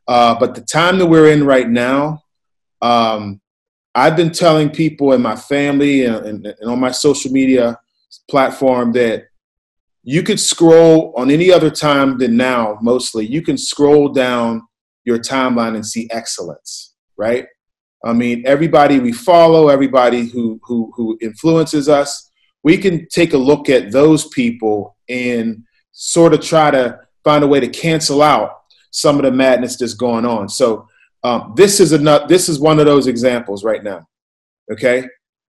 Uh, but the time that we're in right now, um, I've been telling people in my family and, and, and on my social media platform that you could scroll on any other time than now, mostly, you can scroll down your timeline and see excellence, right? I mean, everybody we follow, everybody who, who, who influences us, we can take a look at those people and sort of try to find a way to cancel out some of the madness that's going on. So um, this is enough. This is one of those examples right now. Okay,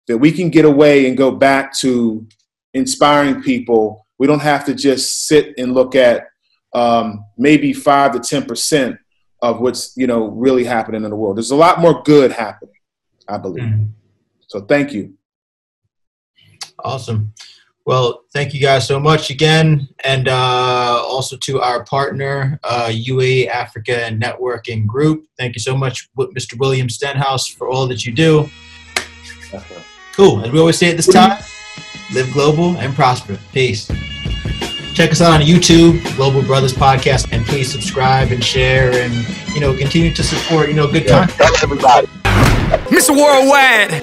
that we can get away and go back to inspiring people. We don't have to just sit and look at um, maybe five to ten percent of what's you know really happening in the world. There's a lot more good happening, I believe. Mm-hmm. So thank you. Awesome. Well, thank you guys so much again, and uh, also to our partner, uh, UAE Africa Networking Group. Thank you so much, Mr. William Stenhouse, for all that you do. Cool. As we always say at this time, live global and prosper. Peace. Check us out on YouTube, Global Brothers Podcast, and please subscribe and share, and you know continue to support you know good yeah. content. Thanks, everybody. Mr. Worldwide.